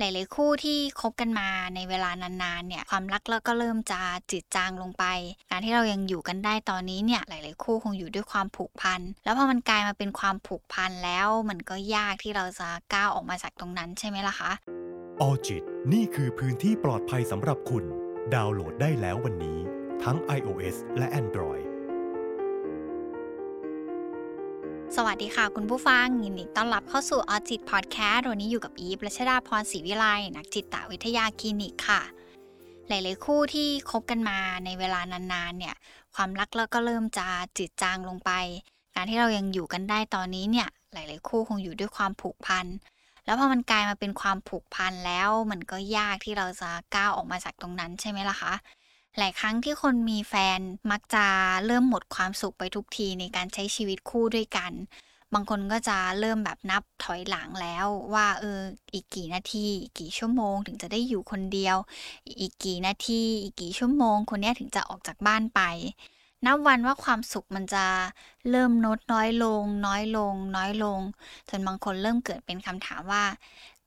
หลาย ๆ คู่ที่คบกันมาในเวลานาน ๆ เนี่ย ความรักแล้วก็เริ่มจะจืดจางลงไป การที่เรายังอยู่กันได้ตอนนี้เนี่ย หลาย ๆ คู่คงอยู่ด้วยความผูกพัน แล้วพอมันกลายมาเป็นความผูกพันแล้วมันก็ยากที่เราจะก้าวออกมาจากตรงนั้นใช่ไหมล่ะคะออจิตนี่คือพื้นที่ปลอดภัยสำหรับคุณ ดาวน์โหลดได้แล้ววันนี้ ทั้ง iOS และ Android สวัสดีค่ะคุณผู้ฟัง ยินดีต้อนรับเข้าสู่ออจิตพอดแคสต์วันนี้อยู่กับอีฟรัชดาพรศรีวิไลนักจิตวิทยาคลินิกค่ะ หลาย ๆ คู่ที่คบกันมาในเวลานาน ๆ เนี่ย ความรักแล้วก็เริ่มจะจืดจางลงไป การที่เรายังอยู่กันได้ตอนนี้เนี่ย หลาย ๆ คู่คงอยู่ด้วยความผูกพัน แล้วพอมันกลายมาเป็นความผูกพันแล้ว มันก็ยากที่เราจะก้าวออกมาจากตรงนั้นใช่ไหมล่ะคะ หลายครั้งที่คนมีแฟนมักจะเริ่มหมดความสุขไปทุกทีในการใช้ชีวิตคู่ด้วยกัน บางคนก็จะเริ่มแบบนับถอยหลังแล้วว่าเอออีกกี่นาทีกี่ชั่วโมงถึงจะได้อยู่คนเดียว อีกกี่นาทีอีกกี่ชั่วโมง คนนี้ถึงจะออกจากบ้านไปนับวันว่าความสุขมันจะเริ่มลดน้อยลง น้อยลง น้อยลง จนบางคนเริ่มเกิดเป็นคำถามว่า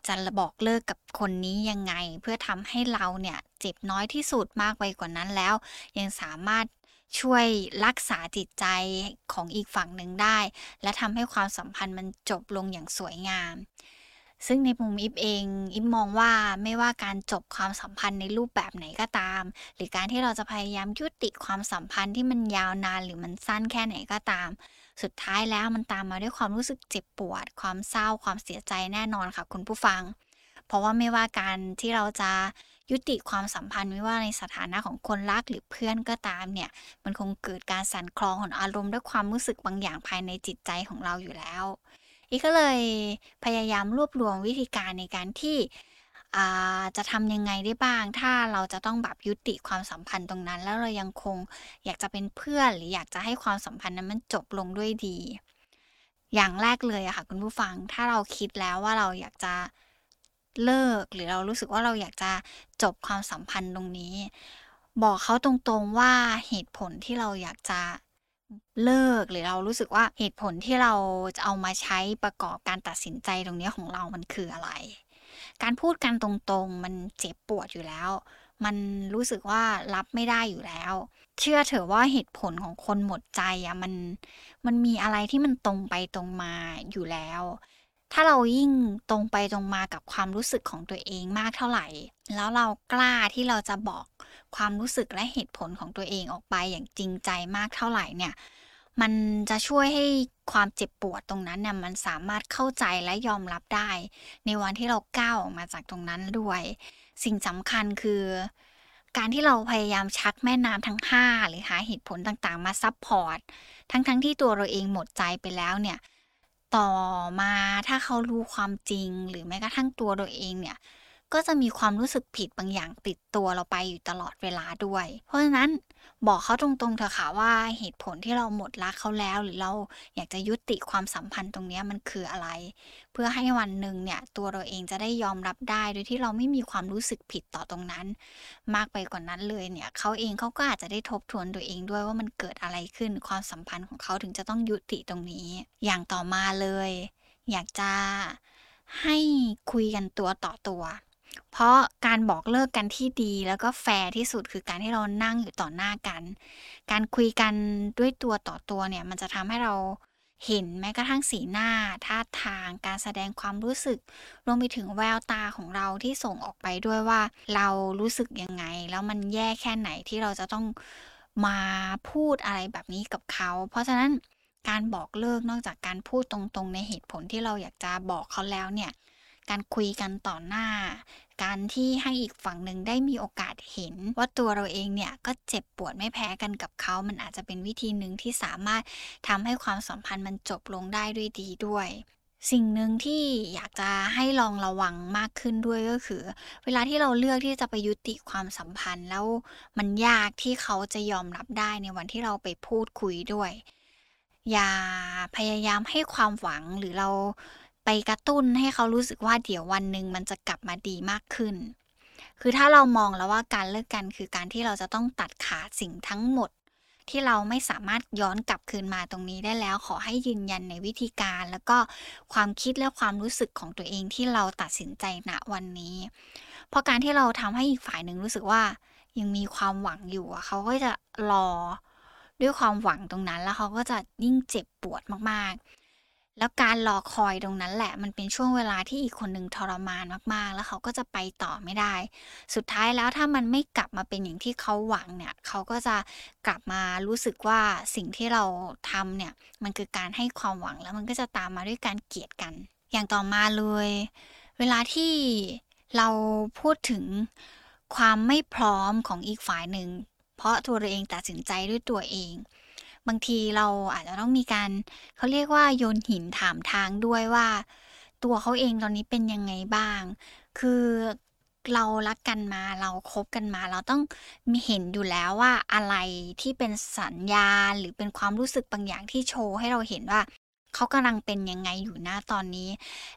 จะบอกเลิกกับคนนี้ยังไง เพื่อทำให้เราเนี่ยเจ็บน้อยที่สุดมากไปกว่านั้นแล้ว ยังสามารถช่วยรักษาจิตใจของอีกฝั่งหนึ่งได้ และทำให้ความสัมพันธ์มันจบลงอย่างสวยงาม ซึ่งในมุมอิฟเองอิฟมองว่าไม่ว่าการจบความสัมพันธ์ในรูปแบบไหนก็ตาม หรือการที่เราจะพยายามยุติความสัมพันธ์ที่มันยาวนานหรือมันสั้นแค่ไหนก็ตาม สุดท้ายแล้วมันตามมาด้วยความรู้สึกเจ็บปวด ความเศร้าความเสียใจแน่นอนค่ะคุณผู้ฟัง เพราะว่าไม่ว่าการที่เราจะยุติความสัมพันธ์ไม่ว่าในสถานะของคนรักหรือเพื่อนก็ตามเนี่ย มันคงเกิดการสั่นคลองของอารมณ์ด้วยความรู้สึกบางอย่างภายในจิตใจของเราอยู่แล้ว อีกก็เลยพยายามรวบรวมวิธีการในการที่จะทำยังไงได้บ้าง ถ้าเราจะต้องแบบยุติความสัมพันธ์ตรงนั้น แล้วเรายังคงอยากจะเป็นเพื่อนหรืออยากจะให้ความสัมพันธ์นั้นมันจบลงด้วยดี อย่างแรกเลยอะค่ะคุณผู้ฟังถ้าเราคิดแล้วว่าเราอยากจะเลิก หรือเรารู้สึกว่าเราอยากจะจบความสัมพันธ์ตรงนี้ บอกเขาตรงๆว่าเหตุผลที่เราอยากจะ เลิกหรือเรารู้สึกว่าเหตุผลที่เราจะเอามาใช้ประกอบการตัดสินใจตรงนี้ของเรามันคืออะไร การพูดกันตรงๆ มันเจ็บปวดอยู่แล้ว มันรู้สึกว่ารับไม่ได้อยู่แล้ว เชื่อเถอะว่าเหตุผลของคนหมดใจอะมันมันมีอะไรที่มันตรงไปตรงมาอยู่แล้ว ถ้าเรายิ่งตรงไปตรงมากับความรู้สึกของตัวเองมากเท่าไหร่ แล้วเรากล้าที่เราจะบอกความรู้สึกและเหตุผลของตัวเองออกไปอย่างจริงใจมากเท่าไหร่เนี่ย มันจะช่วยให้ความเจ็บปวดตรงนั้นเนี่ยมันสามารถเข้าใจและยอมรับได้ ในวันที่เราก้าวออกมาจากตรงนั้นด้วย สิ่งสำคัญคือ การที่เราพยายามชักแม่น้ำทั้ง 5 หรือหาเหตุผลต่างๆ มาซับพอร์ตทั้งๆทที่ตัวเราเองหมดใจไปแล้วเนี่ย ต่อมาถ้าเขารู้ความจริง หรือแม้กระทั่งตัวตัวเองเนี่ย ก็จะมีความรู้สึกผิดบางอย่างติดตัวเราไปอยู่ตลอดเวลาด้วย เพราะฉะนั้นบอกเขาตรงๆเถอะค่ะว่าเหตุผลที่เราหมดรักเขาแล้ว หรือเราอยากจะยุติความสัมพันธ์ตรงนี้มันคืออะไร เพื่อให้วันหนึ่งเนี่ยตัวเราเองจะได้ยอมรับได้ โดยที่เราไม่มีความรู้สึกผิดต่อตรงนั้น มากไปกว่านั้นเลยเนี่ยเขาเองเขาก็อาจจะได้ทบทวนตัวเองด้วยว่ามันเกิดอะไรขึ้นความสัมพันธ์ของเขาถึงจะต้องยุติตรงนี้ อย่างต่อมาเลย อยากจะให้คุยกันตัวต่อตัว เพราะการบอกเลิกกันที่ดีแล้วก็แฟร์ที่สุดคือการที่เรานั่งอยู่ต่อหน้ากัน การคุยกันด้วยตัวต่อตัวเนี่ยมันจะทำให้เราเห็นแม้กระทั่งสีหน้าท่าทางการแสดงความรู้สึก รวมไปถึงแววตาของเราที่ส่งออกไปด้วยว่าเรารู้สึกยังไง แล้วมันแย่แค่ไหนที่เราจะต้องมาพูดอะไรแบบนี้กับเขา เพราะฉะนั้นการบอกเลิกนอกจากการพูดตรงๆ ในเหตุผลที่เราอยากจะบอกเขาแล้วเนี่ย การคุยกันต่อหน้า การที่ให้อีกฝั่งหนึ่งได้มีโอกาสเห็น ว่าตัวเราเองเนี่ยก็เจ็บปวดไม่แพ้กันกับเขา มันอาจจะเป็นวิธีหนึ่งที่สามารถทำให้ความสัมพันธ์มันจบลงได้ด้วยดีด้วยสิ่งหนึ่งที่อยากจะให้ลองระวังมากขึ้นด้วยก็คือ เวลาที่เราเลือกที่จะไปยุติความสัมพันธ์แล้วมันยากที่เขาจะยอมรับได้ในวันที่เราไปพูดคุยด้วย อย่าพยายามให้ความหวังหรือเรา ไปกระตุ้นให้เขารู้สึกว่าเดี๋ยววันหนึ่งมันจะกลับมาดีมากขึ้น คือถ้าเรามองแล้วว่าการเลิกกันคือการที่เราจะต้องตัดขาดสิ่งทั้งหมด ที่เราไม่สามารถย้อนกลับคืนมาตรงนี้ได้แล้วขอให้ยืนยันในวิธีการ แล้วก็ความคิดและความรู้สึกของตัวเองที่เราตัดสินใจณวันนี้ เพราะการที่เราทำให้อีกฝ่ายหนึ่งรู้สึกว่ายังมีความหวังอยู่เขาก็จะรอด้วยความหวังตรงนั้นแล้วเขาก็จะยิ่งเจ็บปวดมากๆ แล้วการรอคอยตรงนั้นแหละ มันเป็นช่วงเวลาที่อีกคนหนึ่งทรมานมากๆ แล้วเขาก็จะไปต่อไม่ได้ สุดท้ายแล้วถ้ามันไม่กลับมาเป็นอย่างที่เขาหวังเนี่ย เขาก็จะกลับมารู้สึกว่าสิ่งที่เราทำเนี่ย มันคือการให้ความหวังแล้วมันก็จะตามมาด้วยการเกลียดกัน อย่างต่อมาเลย เวลาที่เราพูดถึงความไม่พร้อมของอีกฝ่ายหนึ่ง เพราะตัวเราเองตัดสินใจด้วยตัวเอง บางทีเราอาจจะต้องมีการเขาเรียกว่าโยนหินถามทางด้วยว่า ตัวเขาเองตอนนี้เป็นยังไงบ้าง คือเรารักกันมาเราครบกันมา เราต้องมีเห็นอยู่แล้วว่าอะไรที่เป็นสัญญาณหรือเป็นความรู้สึกบางอย่างที่โชว์ให้เราเห็นว่าเขากำลังเป็นยังไงอยู่นะตอนนี้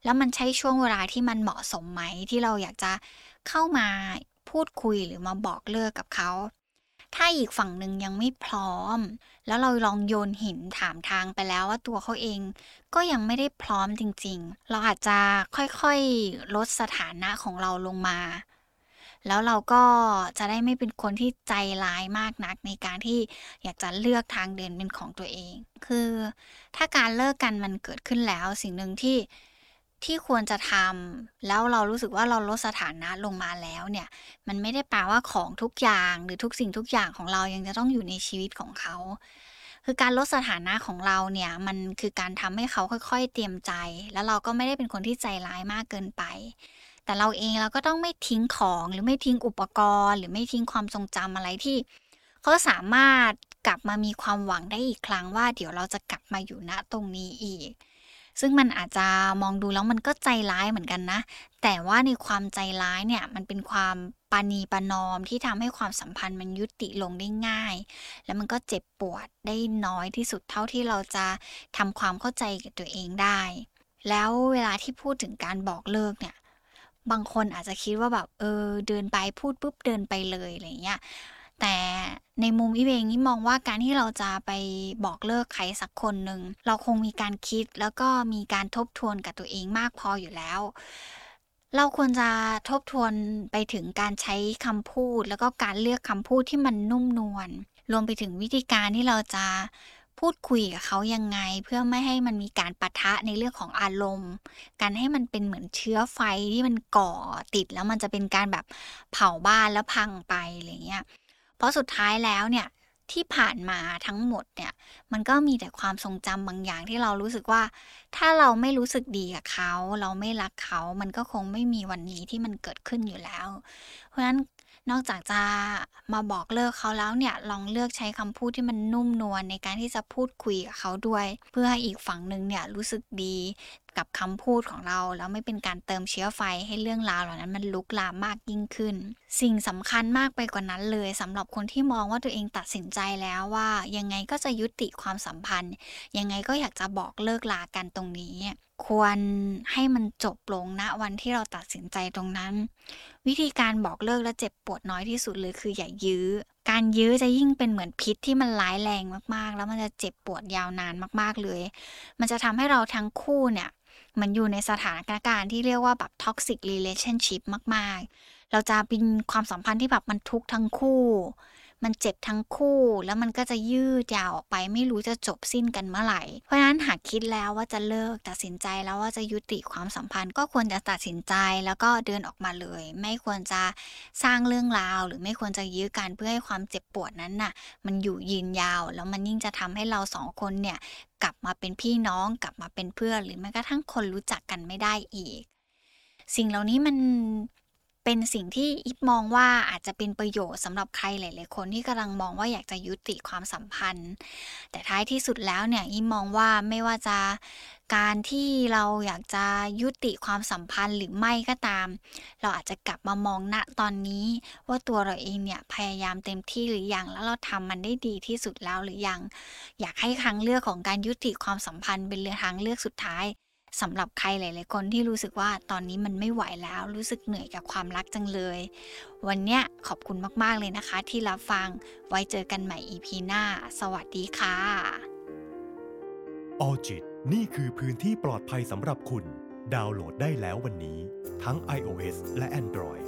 แล้วมันใช่ช่วงเวลาที่มันเหมาะสมไหมที่เราอยากจะเข้ามาพูดคุยหรือมาบอกเลิกกับเขา ถ้าอีกฝั่งหนึ่งยังไม่พร้อม แล้วเราลองโยนหินถามทางไปแล้วว่าตัวเขาเอง ก็ยังไม่ได้พร้อมจริง ๆ เราอาจจะค่อยๆลดสถานะของเราลงมา แล้วเราก็จะได้ไม่เป็นคนที่ใจร้ายมากนักในการที่อยากจะเลือกทางเดินเป็นของตัวเอง คือ ถ้าการเลิกกันมันเกิดขึ้นแล้วสิ่งหนึ่งที่ ที่ควรจะทำแล้วเรารู้สึกว่าเราลดสถานะลงมาแล้วเนี่ย มันไม่ได้แปลว่าของทุกอย่างหรือทุกสิ่งทุกอย่างของเรายังจะต้องอยู่ในชีวิตของเขา คือการลดสถานะของเราเนี่ย มันคือการทำให้เขาค่อย ๆ เตรียมใจ แล้วเราก็ไม่ได้เป็นคนที่ใจร้ายมากเกินไป แต่เราเองเราก็ต้องไม่ทิ้งของหรือไม่ทิ้งอุปกรณ์ หรือไม่ทิ้งความทรงจำอะไรที่เขาสามารถกลับมามีความหวังได้อีกครั้งว่า เดี๋ยวเราจะกลับมาอยู่ณตรงนี้อีก ซึ่งมันอาจจะมองดูแล้วมันก็ใจร้ายเหมือนกันนะ แต่ว่าในความใจร้ายเนี่ยมันเป็นความปานีปานอมที่ทำให้ความสัมพันธ์มันยุติลงได้ง่าย แล้วมันก็เจ็บปวดได้น้อยที่สุดเท่าที่เราจะทำความเข้าใจกับตัวเองได้ แล้วเวลาที่พูดถึงการบอกเลิกเนี่ยบางคนอาจจะคิดว่าแบบเออเดินไปพูดปุ๊บเดินไปเลยอะไรเงี้ย แต่ในมุมอีเองนี่มองว่าการที่เราจะไปบอกเลิกใครสักคนหนึ่ง เราคงมีการคิดแล้วก็มีการทบทวนกับตัวเองมากพออยู่แล้ว เราควรจะทบทวนไปถึงการใช้คำพูด แล้วก็การเลือกคำพูดที่มันนุ่มนวลรวมไปถึงวิธีการที่เราจะพูดคุยกับเขายังไง เพื่อไม่ให้มันมีการปะทะในเรื่องของอารมณ์ การให้มันเป็นเหมือนเชื้อไฟที่มันก่อติดแล้วมันจะเป็นการแบบเผาบ้านแล้วพังไปอะไรเงี้ย เพราะสุดท้ายแล้วเนี่ยที่ผ่านมาทั้งหมดเนี่ย มันก็มีแต่ความทรงจำบางอย่างที่เรารู้สึกว่า ถ้าเราไม่รู้สึกดีกับเขา เราไม่รักเขา มันก็คงไม่มีวันนี้ที่มันเกิดขึ้นอยู่แล้ว เพราะฉะนั้นนอกจากจะมาบอกเลิกเขาแล้วเนี่ย ลองเลือกใช้คำพูดที่มันนุ่มนวลในการที่จะพูดคุยกับเขาด้วย เพื่อให้อีกฝั่งหนึ่งเนี่ยรู้สึกดี กับคำพูดของเรา แล้วไม่เป็นการเติมเชื้อไฟให้เรื่องราวเหล่านั้นมันลุกลามมากยิ่งขึ้น สิ่งสำคัญมากไปกว่านั้นเลยสำหรับคนที่มองว่าตัวเองตัดสินใจแล้วว่า ยังไงก็จะยุติความสัมพันธ์ ยังไงก็อยากจะบอกเลิกลากันตรงนี้ ควรให้มันจบลงณวันที่เราตัดสินใจตรงนั้น วิธีการบอกเลิกและเจ็บปวดน้อยที่สุดเลยคืออย่ายื้อการยื้อจะยิ่งเป็นเหมือนพิษที่มันร้ายแรงมากๆ แล้วมันจะเจ็บปวดยาวนานมากๆเลย มันจะทำให้เราทั้งคู่เนี่ย มันอยู่ในสถานการณ์ที่เรียกว่าแบบ toxic relationship มาก ๆ เราจะเป็นความสัมพันธ์ที่แบบมันทุกข์ทั้งคู่ มันเจ็บทั้งคู่ แล้วมันก็จะยืดยาวออกไปไม่รู้จะจบสิ้นกันเมื่อไหร่ เพราะฉะนั้นหากคิดแล้วว่าจะเลิกตัดสินใจแล้วว่าจะยุติความสัมพันธ์ ก็ควรจะตัดสินใจแล้วก็เดินออกมาเลย ไม่ควรจะสร้างเรื่องราว หรือไม่ควรจะยื้อกันเพื่อให้ความเจ็บปวดนั้นน่ะ มันอยู่ยืนยาว แล้วมันยิ่งจะทำให้เราสองคนเนี่ยกลับมาเป็นพี่น้องกลับมาเป็นเพื่อน หรือแม้กระทั่งคนรู้จักกันไม่ได้อีก สิ่งเหล่านี้มัน เป็นสิ่งที่อิฟมองว่าอาจจะเป็นประโยชน์สำหรับใครหลายๆคนที่กำลังมองว่าอยากจะยุติความสัมพันธ์ แต่ท้ายที่สุดแล้วเนี่ยอิฟมองว่าไม่ว่าจะการที่เราอยากจะยุติความสัมพันธ์หรือไม่ก็ตาม เราอาจจะกลับมามองณตอนนี้ ว่าตัวเราเองเนี่ยพยายามเต็มที่หรือยัง แล้วเราทำมันได้ดีที่สุดแล้วหรือยัง อยากให้ครั้งเลือกของการยุติความสัมพันธ์เป็นเรือทางเลือกสุดท้าย สำหรับใครหลายๆคนที่รู้สึกว่าตอนนี้มันไม่ไหวแล้วรู้สึกเหนื่อยกับความรักจังเลย วันเนี้ยขอบคุณมากๆเลยนะคะ ที่รับฟังไว้เจอกันใหม่ EP หน้า สวัสดีค่ะออจิตนี่คือพื้นที่ปลอดภัยสำหรับคุณ ดาวน์โหลดได้แล้ววันนี้ ทั้ง iOS และ Android